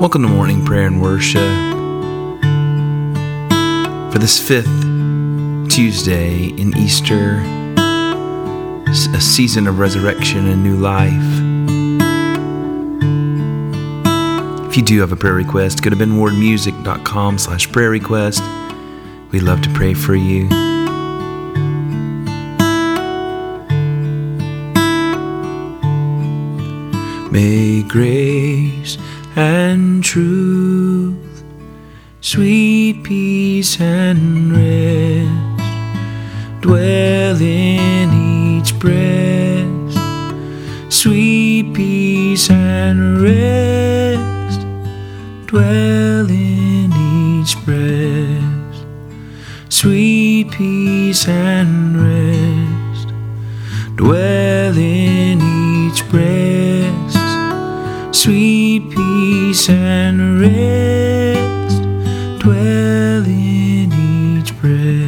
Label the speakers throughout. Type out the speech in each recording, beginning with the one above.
Speaker 1: Welcome to morning prayer and worship. For this fifth Tuesday in Easter, a season of resurrection and new life. If you do have a prayer request, go to benwardmusic.com slash prayer request. We'd love to pray for you. May grace and truth, sweet peace and rest dwell in each breast, sweet peace and rest dwell in each breast, sweet peace and rest dwell in each breast sweet peace and rest dwell in each breast.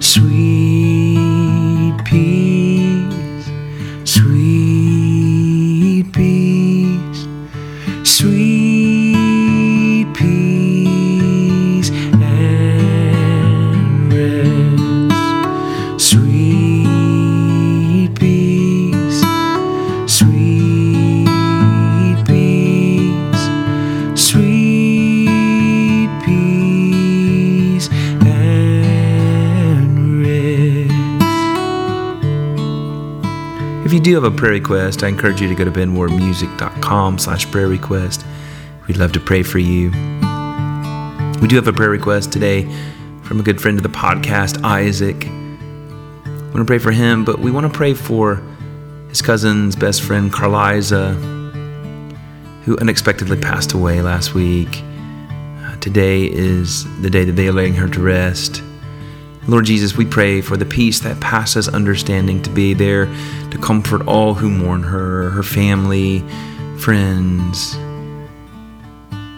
Speaker 1: Sweet peace, sweet peace, sweet have a prayer request, I encourage you to go to benwardmusic.com slash prayer request. We'd love to pray for you. We do have a prayer request today from a good friend of the podcast, Isaac. I want to pray for him, but we want to pray for his cousin's best friend, Carliza, who unexpectedly passed away last week. Uh, today is the day that they are laying her to rest. Lord Jesus, we pray for the peace that passes understanding to be there to comfort all who mourn her, her family, friends.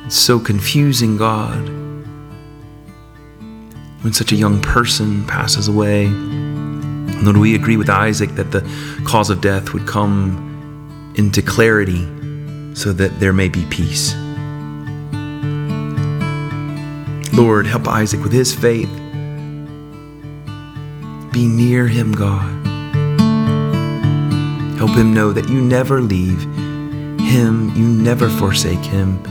Speaker 1: It's so confusing, God, when such a young person passes away. Lord, we agree with Isaac that the cause of death would come into clarity so that there may be peace. Lord, help Isaac with his faith. Be near him, God. Help him know that you never leave him, you never forsake him.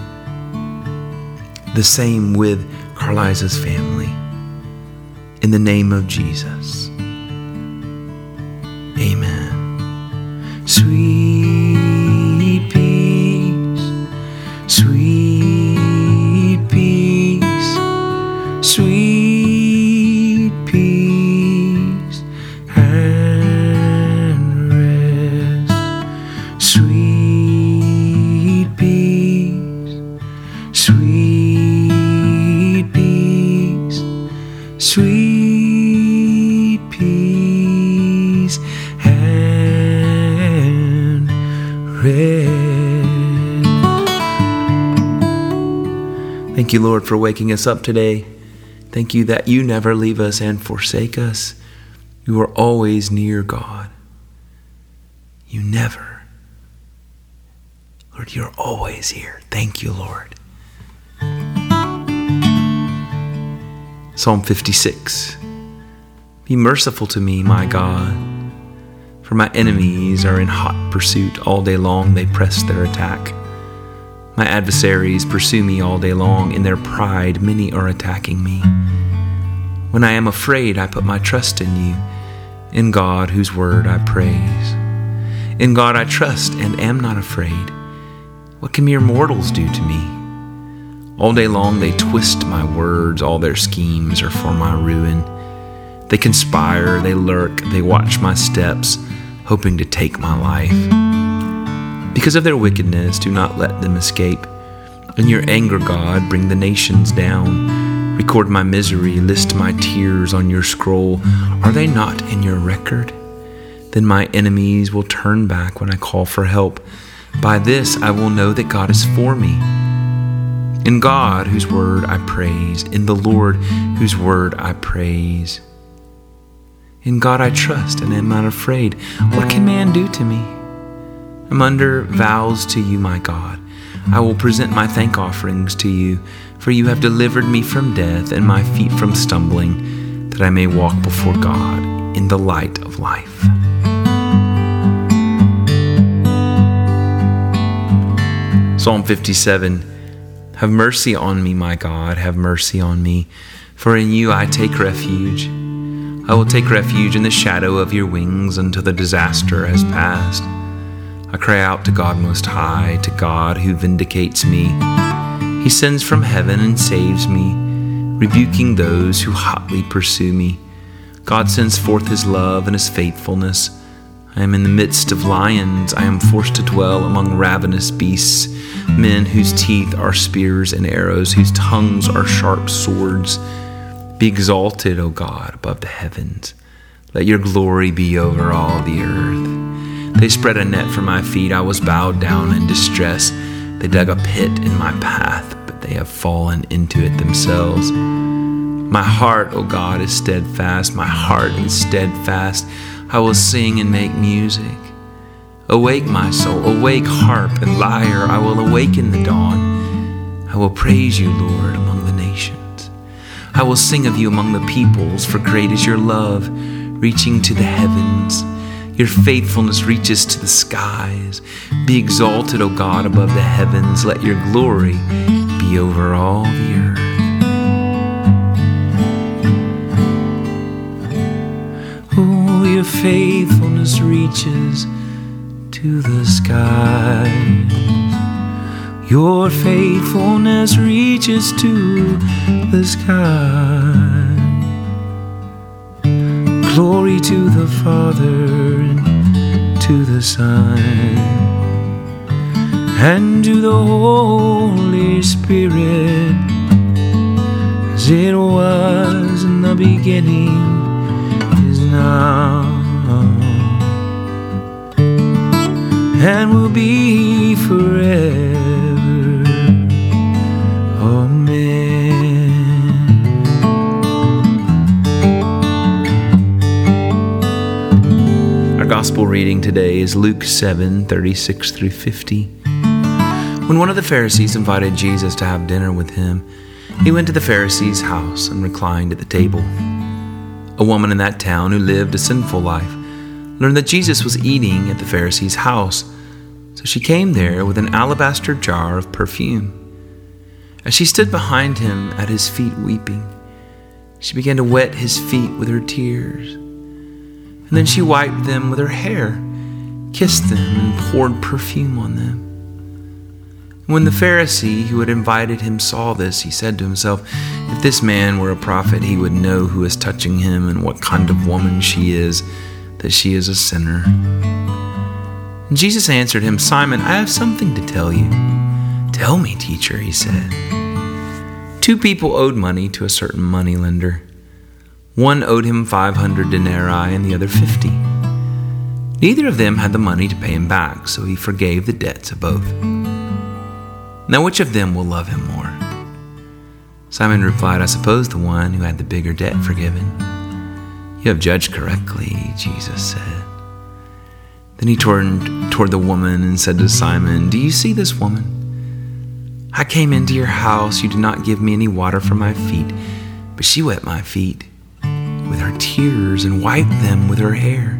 Speaker 1: The same with Carliza's family. In the name of Jesus. Amen. Sweet Thank you, Lord, for waking us up today. Thank you that you never leave us and forsake us. You are always near, God. You never. Lord, you're always here. Thank you, Lord. Psalm 56 Be merciful to me, my God, for my enemies are in hot pursuit. All day long they press their attack. My adversaries pursue me all day long. In their pride, many are attacking me. When I am afraid, I put my trust in you, in God, whose word I praise. In God I trust and am not afraid. What can mere mortals do to me? All day long they twist my words, all their schemes are for my ruin. They conspire, they lurk, they watch my steps, hoping to take my life. Because of their wickedness, do not let them escape. In your anger, God, bring the nations down. Record my misery, list my tears on your scroll. Are they not in your record? Then my enemies will turn back when I call for help. By this I will know that God is for me. In God, whose word I praise, in the Lord, whose word I praise. In God I trust and am not afraid. What can man do to me? I'm under vows to you, my God. I will present my thank offerings to you, for you have delivered me from death and my feet from stumbling, that I may walk before God in the light of life. Psalm 57 Have mercy on me, my God, have mercy on me, for in you I take refuge. I will take refuge in the shadow of your wings until the disaster has passed. I cry out to God Most High, to God who vindicates me. He sends from heaven and saves me, rebuking those who hotly pursue me. God sends forth his love and his faithfulness. I am in the midst of lions. I am forced to dwell among ravenous beasts, men whose teeth are spears and arrows, whose tongues are sharp swords. Be exalted, O God, above the heavens. Let your glory be over all the earth. They spread a net for my feet. I was bowed down in distress. They dug a pit in my path, but they have fallen into it themselves. My heart, O God, is steadfast. My heart is steadfast. I will sing and make music. Awake, my soul, awake, harp and lyre. I will awaken the dawn. I will praise you, Lord, among the nations. I will sing of you among the peoples, for great is your love, reaching to the heavens. Your faithfulness reaches to the skies. Be exalted, O God, above the heavens. Let your glory be over all the earth. Oh, your faithfulness reaches to the skies. Your faithfulness reaches to the sky. Glory to the Father and to the Son and to the Holy Spirit as it was in the beginning is now and will be forever. Today is Luke 7 36 through 50. When one of the Pharisees invited Jesus to have dinner with him, He went to the Pharisee's house and reclined at the table. A woman in that town who lived a sinful life learned that Jesus was eating at the Pharisee's house, so she came there with an alabaster jar of perfume. As she stood behind him at his feet weeping, she began to wet his feet with her tears. And then she wiped them with her hair, kissed them, and poured perfume on them. When the Pharisee who had invited him saw this, he said to himself, If this man were a prophet, he would know who is touching him and what kind of woman she is, that she is a sinner. Jesus answered him, Simon, I have something to tell you. Tell me, teacher, he said. Two people owed money to a certain moneylender. One owed him 500 denarii and the other 50. Neither of them had the money to pay him back, so he forgave the debts of both. Now, which of them will love him more? Simon replied, I suppose the one who had the bigger debt forgiven. You have judged correctly, Jesus said. Then he turned toward the woman and said to Simon, Do you see this woman? I came into your house. You did not give me any water for my feet, but she wet my feet with her tears and wiped them with her hair.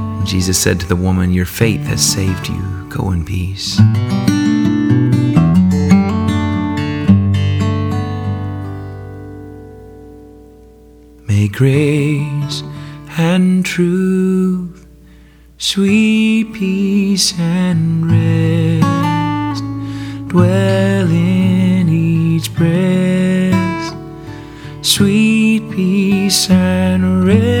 Speaker 1: Jesus said to the woman, Your faith has saved you. Go in peace. May grace and truth, sweet peace and rest dwell in each breast. Sweet peace and rest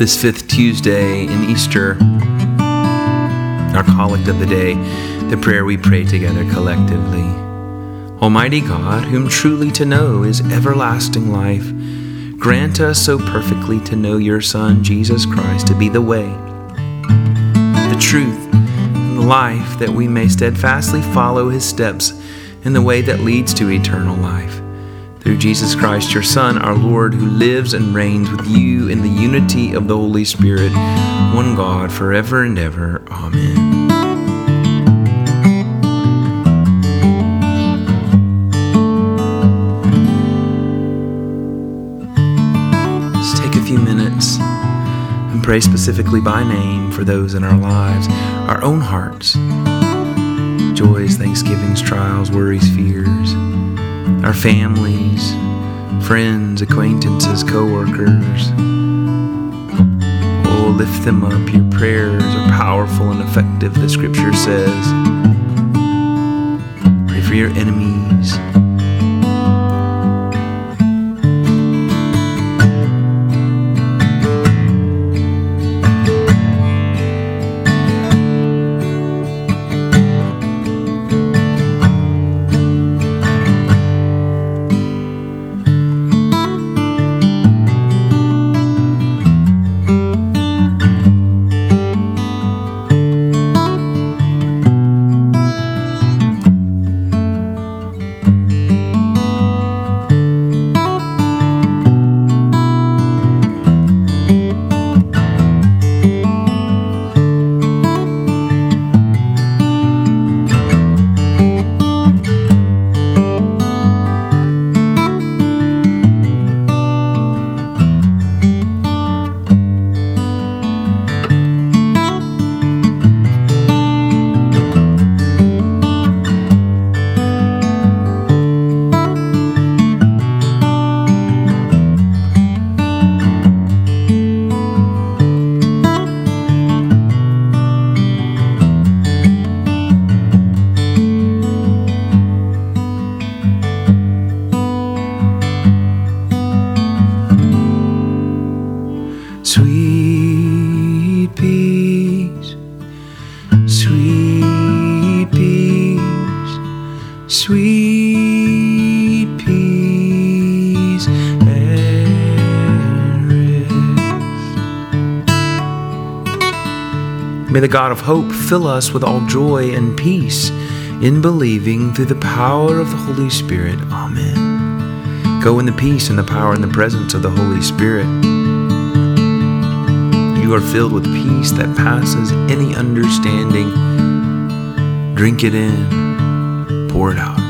Speaker 1: This fifth Tuesday in Easter, our collect of the day, the prayer we pray together collectively. Almighty God, whom truly to know is everlasting life, grant us so perfectly to know your Son, Jesus Christ, to be the way, the truth, and the life, that we may steadfastly follow his steps in the way that leads to eternal life. Through Jesus Christ, your Son, our Lord, who lives and reigns with you in the unity of the Holy Spirit, one God, forever and ever. Amen. Just take a few minutes and pray specifically by name for those in our lives, our own hearts, joys, thanksgivings, trials, worries, fears, our families, friends, acquaintances, co-workers. Oh, lift them up. Your prayers are powerful and effective, the scripture says. Pray for your enemies. May the God of hope fill us with all joy and peace in believing through the power of the Holy Spirit. Amen. Go in the peace and the power and the presence of the Holy Spirit you are filled with peace that passes any understanding. Drink it in, pour it out.